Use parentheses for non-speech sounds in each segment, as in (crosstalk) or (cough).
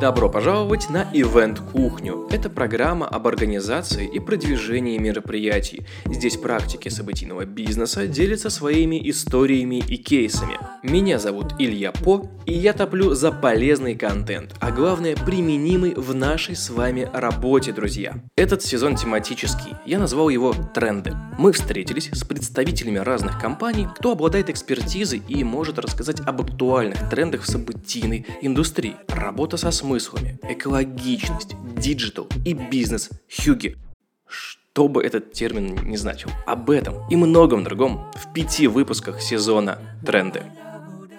Добро пожаловать на Event Кухню. Это программа об организации и продвижении мероприятий. Здесь практики событийного бизнеса делятся своими историями и кейсами. Меня зовут Илья По, и я топлю за полезный контент, а главное применимый в нашей с вами работе, друзья. Этот сезон тематический, я назвал его «Тренды». Мы встретились с представителями разных компаний, кто обладает экспертизой и может рассказать об актуальных трендах в событийной индустрии. Работа со смыслами, экологичность, диджитал и бизнес-хюгге. Что бы этот термин не значил. Об этом и многом другом в пяти выпусках сезона «Тренды».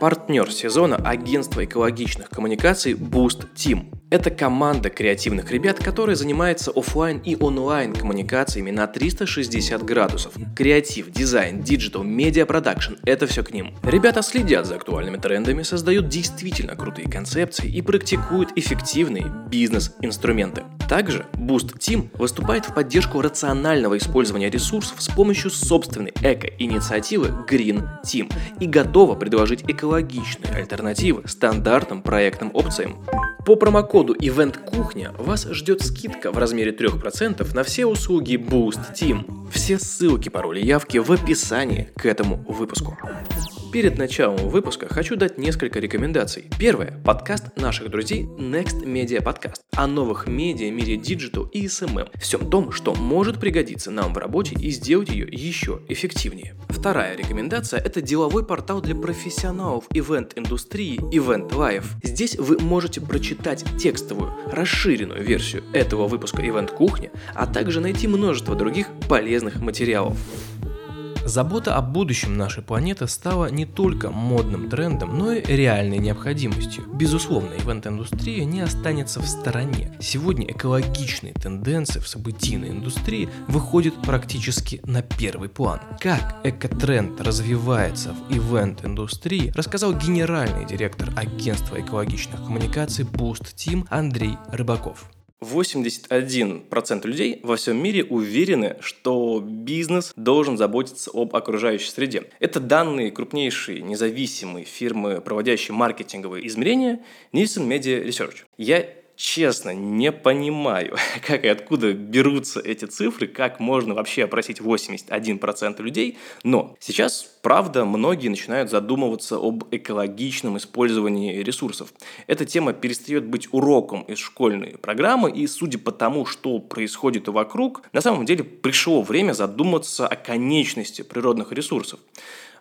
Партнер сезона – агентство экологичных коммуникаций Boost Team – это команда креативных ребят, которые занимаются офлайн и онлайн коммуникациями на 360 градусов. Креатив, дизайн, диджитал, медиа-продакшн – это все к ним. Ребята следят за актуальными трендами, создают действительно крутые концепции и практикуют эффективные бизнес-инструменты. Также Boost Team выступает в поддержку рационального использования ресурсов с помощью собственной эко-инициативы Green Team и готова предложить экологичные альтернативы стандартным проектным опциям. По промокоду Event Кухня вас ждет скидка в размере 3% на все услуги Boost Team. Все ссылки, пароли явки в описании к этому выпуску. Перед началом выпуска хочу дать несколько рекомендаций. Первое – подкаст наших друзей Next Media Podcast о новых медиа, мире диджитал и SMM. Всем том, что может пригодиться нам в работе и сделать ее еще эффективнее. Вторая рекомендация – это деловой портал для профессионалов ивент-индустрии Event Life. Здесь вы можете прочитать текстовую, расширенную версию этого выпуска Event Кухни, а также найти множество других полезных материалов. Забота о будущем нашей планеты стала не только модным трендом, но и реальной необходимостью. Безусловно, ивент-индустрия не останется в стороне. Сегодня экологичные тенденции в событийной индустрии выходят практически на первый план. Как экотренд развивается в ивент-индустрии, рассказал генеральный директор агентства экологичных коммуникаций Boost Team Андрей Рыбаков. 81% людей во всем мире уверены, что бизнес должен заботиться об окружающей среде. Это данные крупнейшей независимой фирмы, проводящей маркетинговые измерения Nielsen Media Research. Я честно не понимаю, (laughs) как и откуда берутся эти цифры, как можно вообще опросить 81% людей, но сейчас, правда, многие начинают задумываться об экологичном использовании ресурсов. Эта тема перестает быть уроком из школьной программы, и судя по тому, что происходит вокруг, на самом деле пришло время задуматься о конечности природных ресурсов.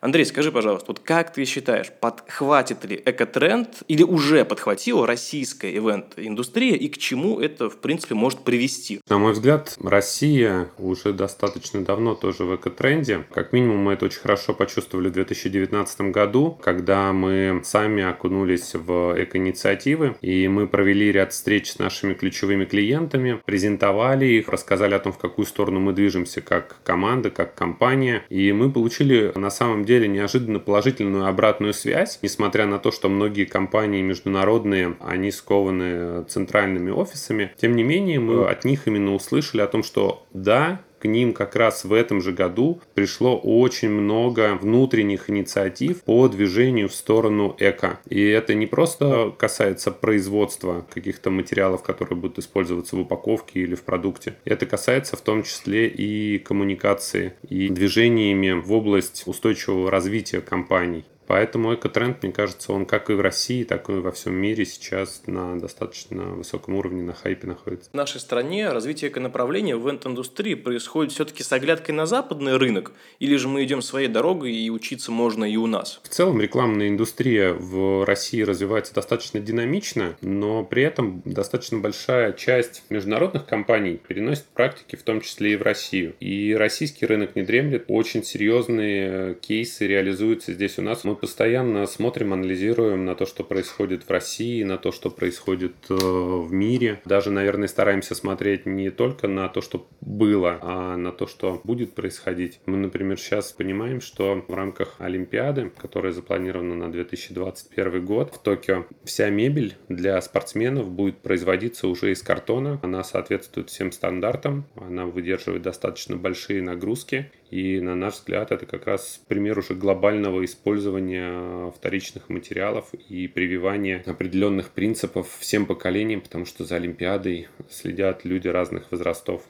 Андрей, скажи, пожалуйста, вот как ты считаешь, подхватит ли экотренд или уже подхватила российская ивент-индустрия и к чему это, в принципе, может привести? На мой взгляд, Россия уже достаточно давно тоже в экотренде. Как минимум, мы это очень хорошо почувствовали в 2019 году, когда мы сами окунулись в эко-инициативы, и мы провели ряд встреч с нашими ключевыми клиентами, презентовали их, рассказали о том, в какую сторону мы движемся как команда, как компания, и мы получили на самом деле деле неожиданно положительную обратную связь, несмотря на то, что многие компании международные, они скованы центральными офисами. Тем не менее, мы от них именно услышали о том, что да, к ним как раз в этом же году пришло очень много внутренних инициатив по движению в сторону эко. И это не просто касается производства каких-то материалов, которые будут использоваться в упаковке или в продукте. Это касается в том числе и коммуникации, и движениями в область устойчивого развития компаний. Поэтому экотренд, мне кажется, он как и в России, так и во всем мире сейчас на достаточно высоком уровне, на хайпе находится. В нашей стране развитие эконаправления в индустрии происходит все-таки с оглядкой на западный рынок, или же мы идем своей дорогой и учиться можно и у нас? В целом рекламная индустрия в России развивается достаточно динамично, но при этом достаточно большая часть международных компаний переносит практики, в том числе и в Россию. И российский рынок не дремлет, очень серьезные кейсы реализуются здесь у нас. Мы постоянно смотрим, анализируем на то, что происходит в России, на то, что происходит э, в мире. Даже, наверное, стараемся смотреть не только на то, что было, а на то, что будет происходить. Мы, например, сейчас понимаем, что в рамках Олимпиады, которая запланирована на 2021 год в Токио, вся мебель для спортсменов будет производиться уже из картона. Она соответствует всем стандартам, она выдерживает достаточно большие нагрузки И на наш взгляд это как раз пример уже глобального использования вторичных материалов и прививания определенных принципов всем поколениям, потому что за Олимпиадой следят люди разных возрастов.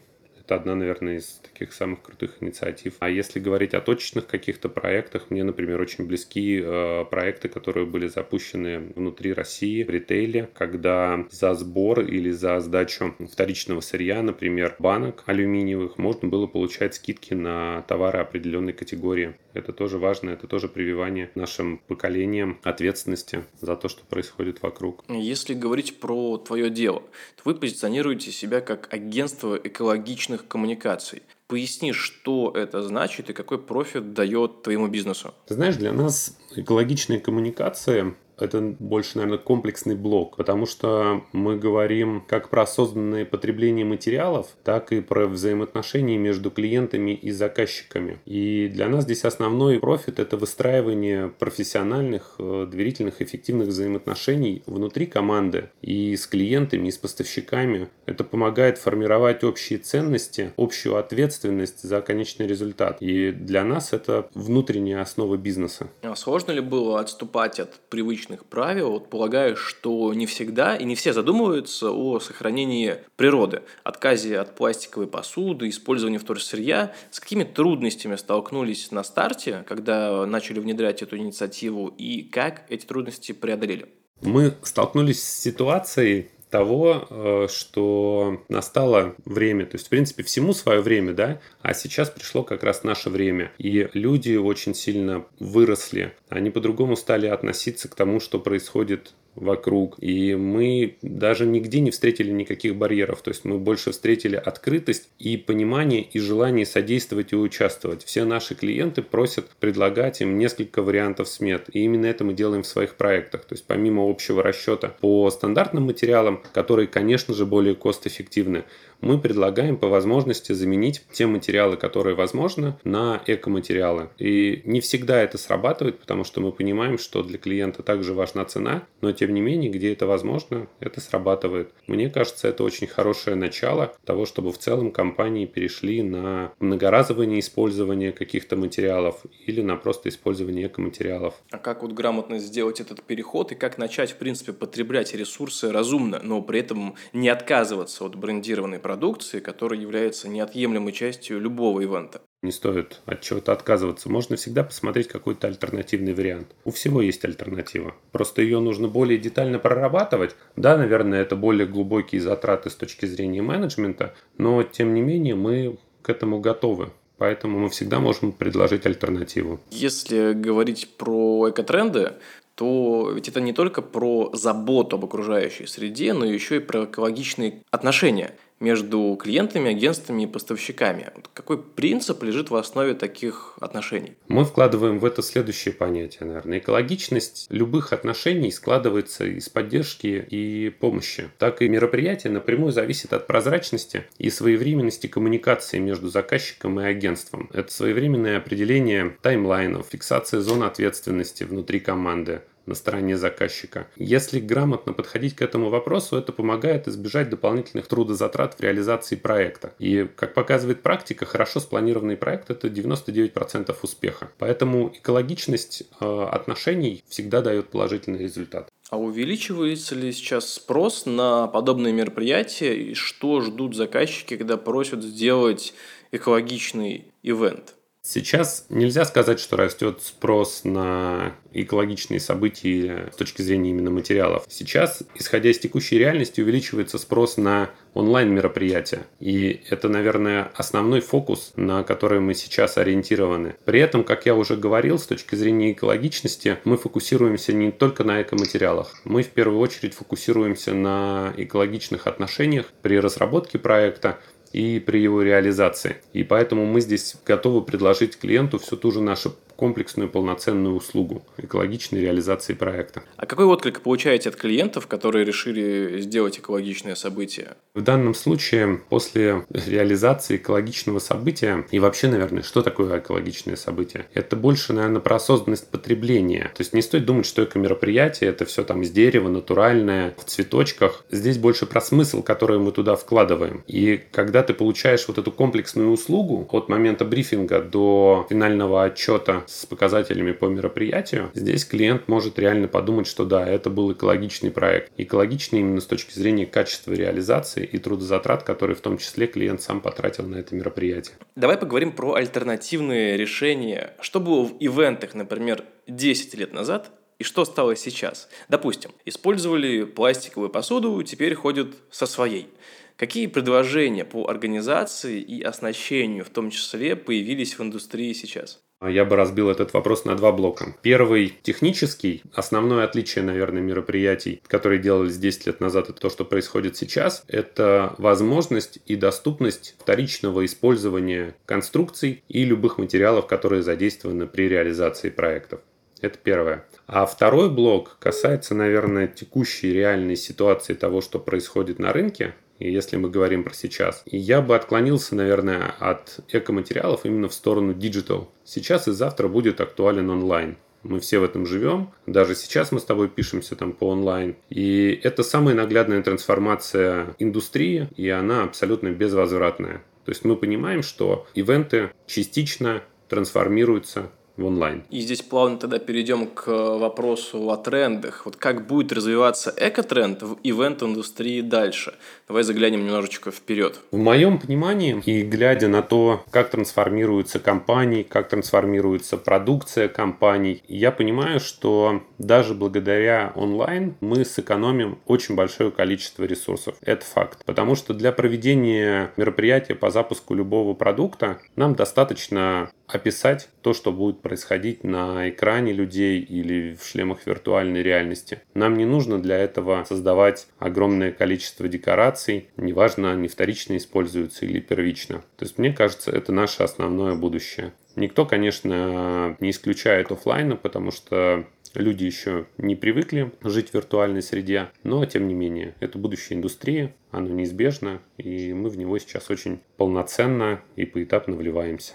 Это одна, наверное, из таких самых крутых инициатив. А если говорить о точечных каких-то проектах, мне, например, очень близки э, проекты, которые были запущены внутри России в ритейле, когда за сбор или за сдачу вторичного сырья, например, банок алюминиевых, можно было получать скидки на товары определенной категории. Это тоже важно, это тоже прививание нашим поколениям ответственности за то, что происходит вокруг. Если говорить про твое дело, то вы позиционируете себя как агентство экологичных экологичных коммуникаций. Поясни, что это значит и какой профит дает твоему бизнесу. Ты знаешь, для нас экологичные коммуникации это больше, наверное, комплексный блок, потому что мы говорим как про осознанное потребление материалов, так и про взаимоотношения между клиентами и заказчиками. И для нас здесь основной профит – это выстраивание профессиональных, э, доверительных, эффективных взаимоотношений внутри команды и с клиентами, и с поставщиками. Это помогает формировать общие ценности, общую ответственность за конечный результат. И для нас это внутренняя основа бизнеса. А сложно ли было отступать от привычных этичных правил, вот полагаю, что не всегда и не все задумываются о сохранении природы, отказе от пластиковой посуды, использовании вторсырья. С какими трудностями столкнулись на старте, когда начали внедрять эту инициативу, и как эти трудности преодолели? Мы столкнулись с ситуацией, того, э, что настало время, то есть, в принципе, всему свое время, да, а сейчас пришло как раз наше время. И люди очень сильно выросли, они по-другому стали относиться к тому, что происходит вокруг. И мы даже нигде не встретили никаких барьеров. То есть мы больше встретили открытость и понимание и желание содействовать и участвовать. Все наши клиенты просят предлагать им несколько вариантов смет. И именно это мы делаем в своих проектах. То есть помимо общего расчета по стандартным материалам, которые, конечно же, более кост-эффективны, мы предлагаем по возможности заменить те материалы, которые возможно, на экоматериалы. И не всегда это срабатывает, потому что мы понимаем, что для клиента также важна цена, но тем не менее, где это возможно, это срабатывает. Мне кажется, это очень хорошее начало того, чтобы в целом компании перешли на многоразовое неиспользование каких-то материалов или на просто использование экоматериалов. А как вот грамотно сделать этот переход и как начать, в принципе, потреблять ресурсы разумно, но при этом не отказываться от брендированной продукции? Продукции, которая является неотъемлемой частью любого ивента. Не стоит от чего-то отказываться. Можно всегда посмотреть какой-то альтернативный вариант. У всего есть альтернатива. Просто ее нужно более детально прорабатывать. Да, наверное, это более глубокие затраты с точки зрения менеджмента, но тем не менее мы к этому готовы. Поэтому мы всегда можем предложить альтернативу. Если говорить про экотренды, то ведь это не только про заботу об окружающей среде, но еще и про экологичные отношения между клиентами, агентствами и поставщиками. Какой принцип лежит в основе таких отношений? Мы вкладываем в это следующее понятие, наверное. Экологичность любых отношений складывается из поддержки и помощи. Так и мероприятие напрямую зависит от прозрачности и своевременности коммуникации между заказчиком и агентством. Это своевременное определение таймлайнов, фиксация зон ответственности внутри команды, на стороне заказчика. Если грамотно подходить к этому вопросу, это помогает избежать дополнительных трудозатрат в реализации проекта. И, как показывает практика, хорошо спланированный проект – это 99% успеха. Поэтому экологичность э, отношений всегда дает положительный результат. А увеличивается ли сейчас спрос на подобные мероприятия и что ждут заказчики, когда просят сделать экологичный ивент? Сейчас нельзя сказать, что растет спрос на экологичные события с точки зрения именно материалов. Сейчас, исходя из текущей реальности, увеличивается спрос на онлайн-мероприятия. И это, наверное, основной фокус, на который мы сейчас ориентированы. При этом, как я уже говорил, с точки зрения экологичности, мы фокусируемся не только на экоматериалах. Мы в первую очередь фокусируемся на экологичных отношениях при разработке проекта, и при его реализации. И поэтому мы здесь готовы предложить клиенту всю ту же нашу комплексную полноценную услугу экологичной реализации проекта. А какой отклик получаете от клиентов, которые решили сделать экологичное событие? В данном случае, после реализации экологичного события, и вообще, наверное, что такое экологичное событие? Это больше, наверное, про осознанность потребления. То есть не стоит думать, что эко-мероприятие – это все там из дерева, натуральное, в цветочках. Здесь больше про смысл, который мы туда вкладываем. И когда когда ты получаешь вот эту комплексную услугу от момента брифинга до финального отчета с показателями по мероприятию, здесь клиент может реально подумать, что да, это был экологичный проект. Экологичный именно с точки зрения качества реализации и трудозатрат, которые в том числе клиент сам потратил на это мероприятие. Давай поговорим про альтернативные решения. Что было в ивентах, например, 10 лет назад и что стало сейчас? Допустим, использовали пластиковую посуду, теперь ходят со своей. Какие предложения по организации и оснащению в том числе появились в индустрии сейчас? Я бы разбил этот вопрос на два блока. Первый технический. Основное отличие, наверное, мероприятий, которые делались 10 лет назад, это то, что происходит сейчас. Это возможность и доступность вторичного использования конструкций и любых материалов, которые задействованы при реализации проектов. Это первое. А второй блок касается, наверное, текущей реальной ситуации того, что происходит на рынке, если мы говорим про сейчас. И я бы отклонился, наверное, от экоматериалов именно в сторону digital. Сейчас и завтра будет актуален онлайн. Мы все в этом живем. Даже сейчас мы с тобой пишемся там по онлайн. И это самая наглядная трансформация индустрии, и она абсолютно безвозвратная. То есть мы понимаем, что ивенты частично трансформируются в онлайн. И здесь плавно тогда перейдем к вопросу о трендах. Вот как будет развиваться экотренд в ивент-индустрии дальше? Давай заглянем немножечко вперед. В моем понимании и глядя на то, как трансформируются компании, как трансформируется продукция компаний, я понимаю, что даже благодаря онлайн мы сэкономим очень большое количество ресурсов. Это факт. Потому что для проведения мероприятия по запуску любого продукта нам достаточно описать то, что будет происходить на экране людей или в шлемах виртуальной реальности. Нам не нужно для этого создавать огромное количество декораций, неважно, они вторично используются или первично. То есть, мне кажется, это наше основное будущее. Никто, конечно, не исключает офлайна, потому что Люди еще не привыкли жить в виртуальной среде, но тем не менее, это будущее индустрии, оно неизбежно, и мы в него сейчас очень полноценно и поэтапно вливаемся.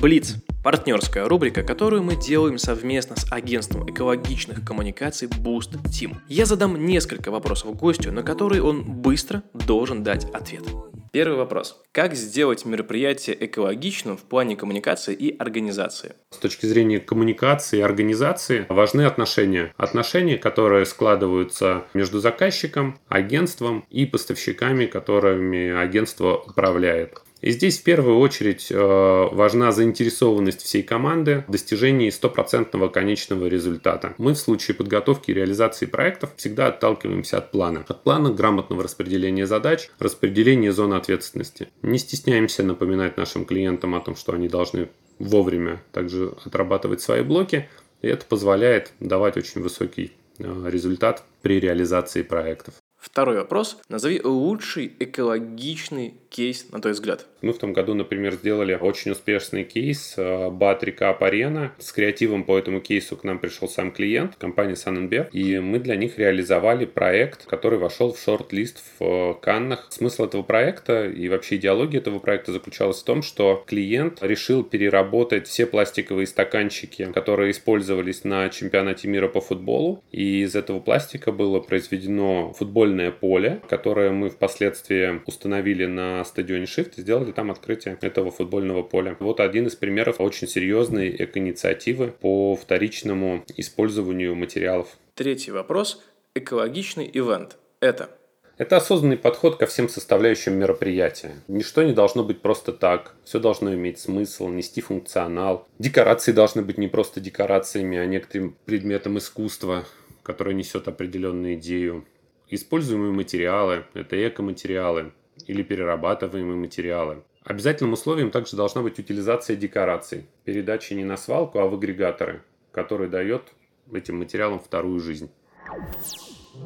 Блиц – партнерская рубрика, которую мы делаем совместно с агентством экологичных коммуникаций Boost Team. Я задам несколько вопросов гостю, на которые он быстро должен дать ответ. Первый вопрос. Как сделать мероприятие экологичным в плане коммуникации и организации? С точки зрения коммуникации и организации важны отношения. Отношения, которые складываются между заказчиком, агентством и поставщиками, которыми агентство управляет. И здесь в первую очередь э, важна заинтересованность всей команды в достижении стопроцентного конечного результата. Мы в случае подготовки и реализации проектов всегда отталкиваемся от плана. От плана грамотного распределения задач, распределения зон ответственности. Не стесняемся напоминать нашим клиентам о том, что они должны вовремя также отрабатывать свои блоки. И это позволяет давать очень высокий э, результат при реализации проектов. Второй вопрос. Назови лучший экологичный кейс, на твой взгляд? Мы в том году, например, сделали очень успешный кейс э, Battery Cup Arena. С креативом по этому кейсу к нам пришел сам клиент, компания Sun и мы для них реализовали проект, который вошел в шорт-лист в э, Каннах. Смысл этого проекта и вообще идеология этого проекта заключалась в том, что клиент решил переработать все пластиковые стаканчики, которые использовались на чемпионате мира по футболу, и из этого пластика было произведено футбольное поле, которое мы впоследствии установили на стадионе Shift и сделали там открытие этого футбольного поля. Вот один из примеров очень серьезной эко-инициативы по вторичному использованию материалов. Третий вопрос. Экологичный ивент. Это это осознанный подход ко всем составляющим мероприятия. Ничто не должно быть просто так. Все должно иметь смысл, нести функционал. Декорации должны быть не просто декорациями, а некоторым предметом искусства, который несет определенную идею. Используемые материалы – это экоматериалы или перерабатываемые материалы. Обязательным условием также должна быть утилизация декораций, передача не на свалку, а в агрегаторы, который дает этим материалам вторую жизнь.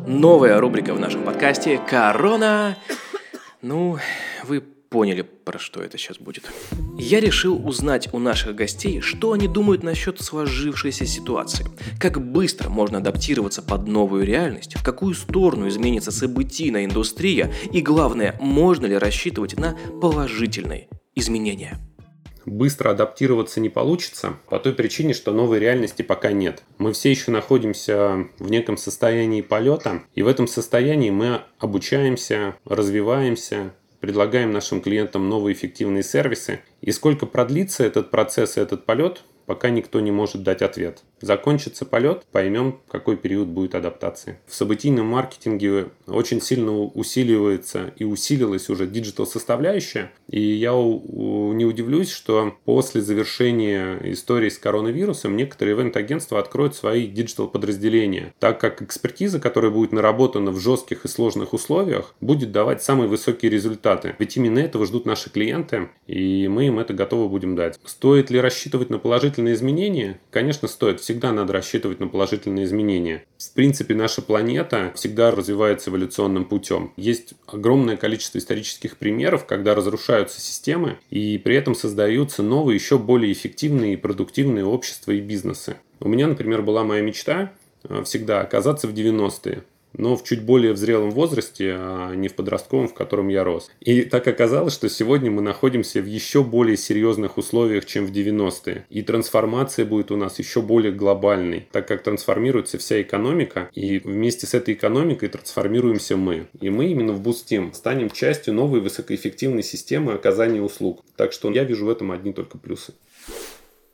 Новая рубрика в нашем подкасте «Корона». Ну, вы поняли, про что это сейчас будет. Я решил узнать у наших гостей, что они думают насчет сложившейся ситуации, как быстро можно адаптироваться под новую реальность, в какую сторону изменится событийная индустрия и, главное, можно ли рассчитывать на положительные изменения. Быстро адаптироваться не получится по той причине, что новой реальности пока нет. Мы все еще находимся в неком состоянии полета, и в этом состоянии мы обучаемся, развиваемся, предлагаем нашим клиентам новые эффективные сервисы. И сколько продлится этот процесс и этот полет, пока никто не может дать ответ. Закончится полет, поймем, какой период будет адаптации. В событийном маркетинге очень сильно усиливается и усилилась уже диджитал составляющая. И я не удивлюсь, что после завершения истории с коронавирусом некоторые ивент-агентства откроют свои диджитал подразделения, так как экспертиза, которая будет наработана в жестких и сложных условиях, будет давать самые высокие результаты. Ведь именно этого ждут наши клиенты, и мы им это готовы будем дать. Стоит ли рассчитывать на положительные изменения? Конечно, стоит всегда надо рассчитывать на положительные изменения. В принципе, наша планета всегда развивается эволюционным путем. Есть огромное количество исторических примеров, когда разрушаются системы и при этом создаются новые, еще более эффективные и продуктивные общества и бизнесы. У меня, например, была моя мечта э, всегда оказаться в 90-е но в чуть более в зрелом возрасте, а не в подростковом, в котором я рос. И так оказалось, что сегодня мы находимся в еще более серьезных условиях, чем в 90-е. И трансформация будет у нас еще более глобальной, так как трансформируется вся экономика, и вместе с этой экономикой трансформируемся мы. И мы именно в Boostim станем частью новой высокоэффективной системы оказания услуг. Так что я вижу в этом одни только плюсы.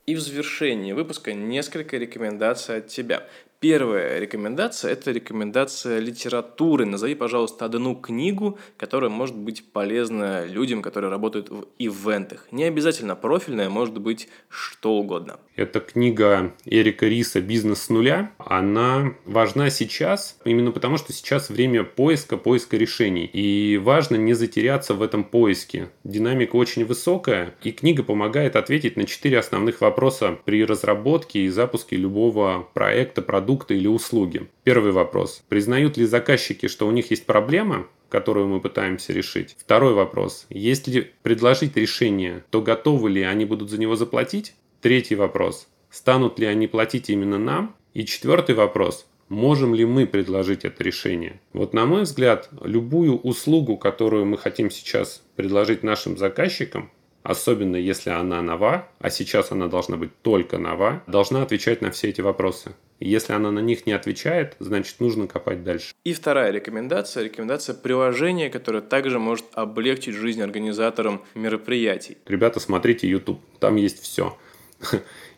И в завершении выпуска несколько рекомендаций от тебя. Первая рекомендация – это рекомендация литературы. Назови, пожалуйста, одну книгу, которая может быть полезна людям, которые работают в ивентах. Не обязательно профильная, может быть что угодно. Это книга Эрика Риса «Бизнес с нуля». Она важна сейчас, именно потому что сейчас время поиска, поиска решений. И важно не затеряться в этом поиске. Динамика очень высокая, и книга помогает ответить на четыре основных вопроса при разработке и запуске любого проекта, продукта продукты или услуги. Первый вопрос. Признают ли заказчики, что у них есть проблема, которую мы пытаемся решить? Второй вопрос. Если предложить решение, то готовы ли они будут за него заплатить? Третий вопрос. Станут ли они платить именно нам? И четвертый вопрос. Можем ли мы предложить это решение? Вот на мой взгляд, любую услугу, которую мы хотим сейчас предложить нашим заказчикам, особенно если она нова, а сейчас она должна быть только нова, должна отвечать на все эти вопросы. Если она на них не отвечает, значит нужно копать дальше. И вторая рекомендация, рекомендация приложения, которое также может облегчить жизнь организаторам мероприятий. Ребята, смотрите YouTube, там есть все. (laughs)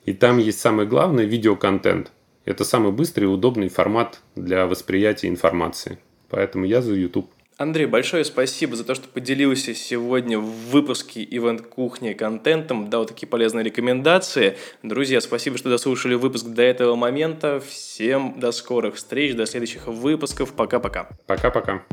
И там есть самое главное видеоконтент. Это самый быстрый и удобный формат для восприятия информации. Поэтому я за YouTube. Андрей, большое спасибо за то, что поделился сегодня в выпуске Ивент Кухни контентом, дал такие полезные рекомендации. Друзья, спасибо, что дослушали выпуск до этого момента. Всем до скорых встреч, до следующих выпусков. Пока-пока. Пока-пока.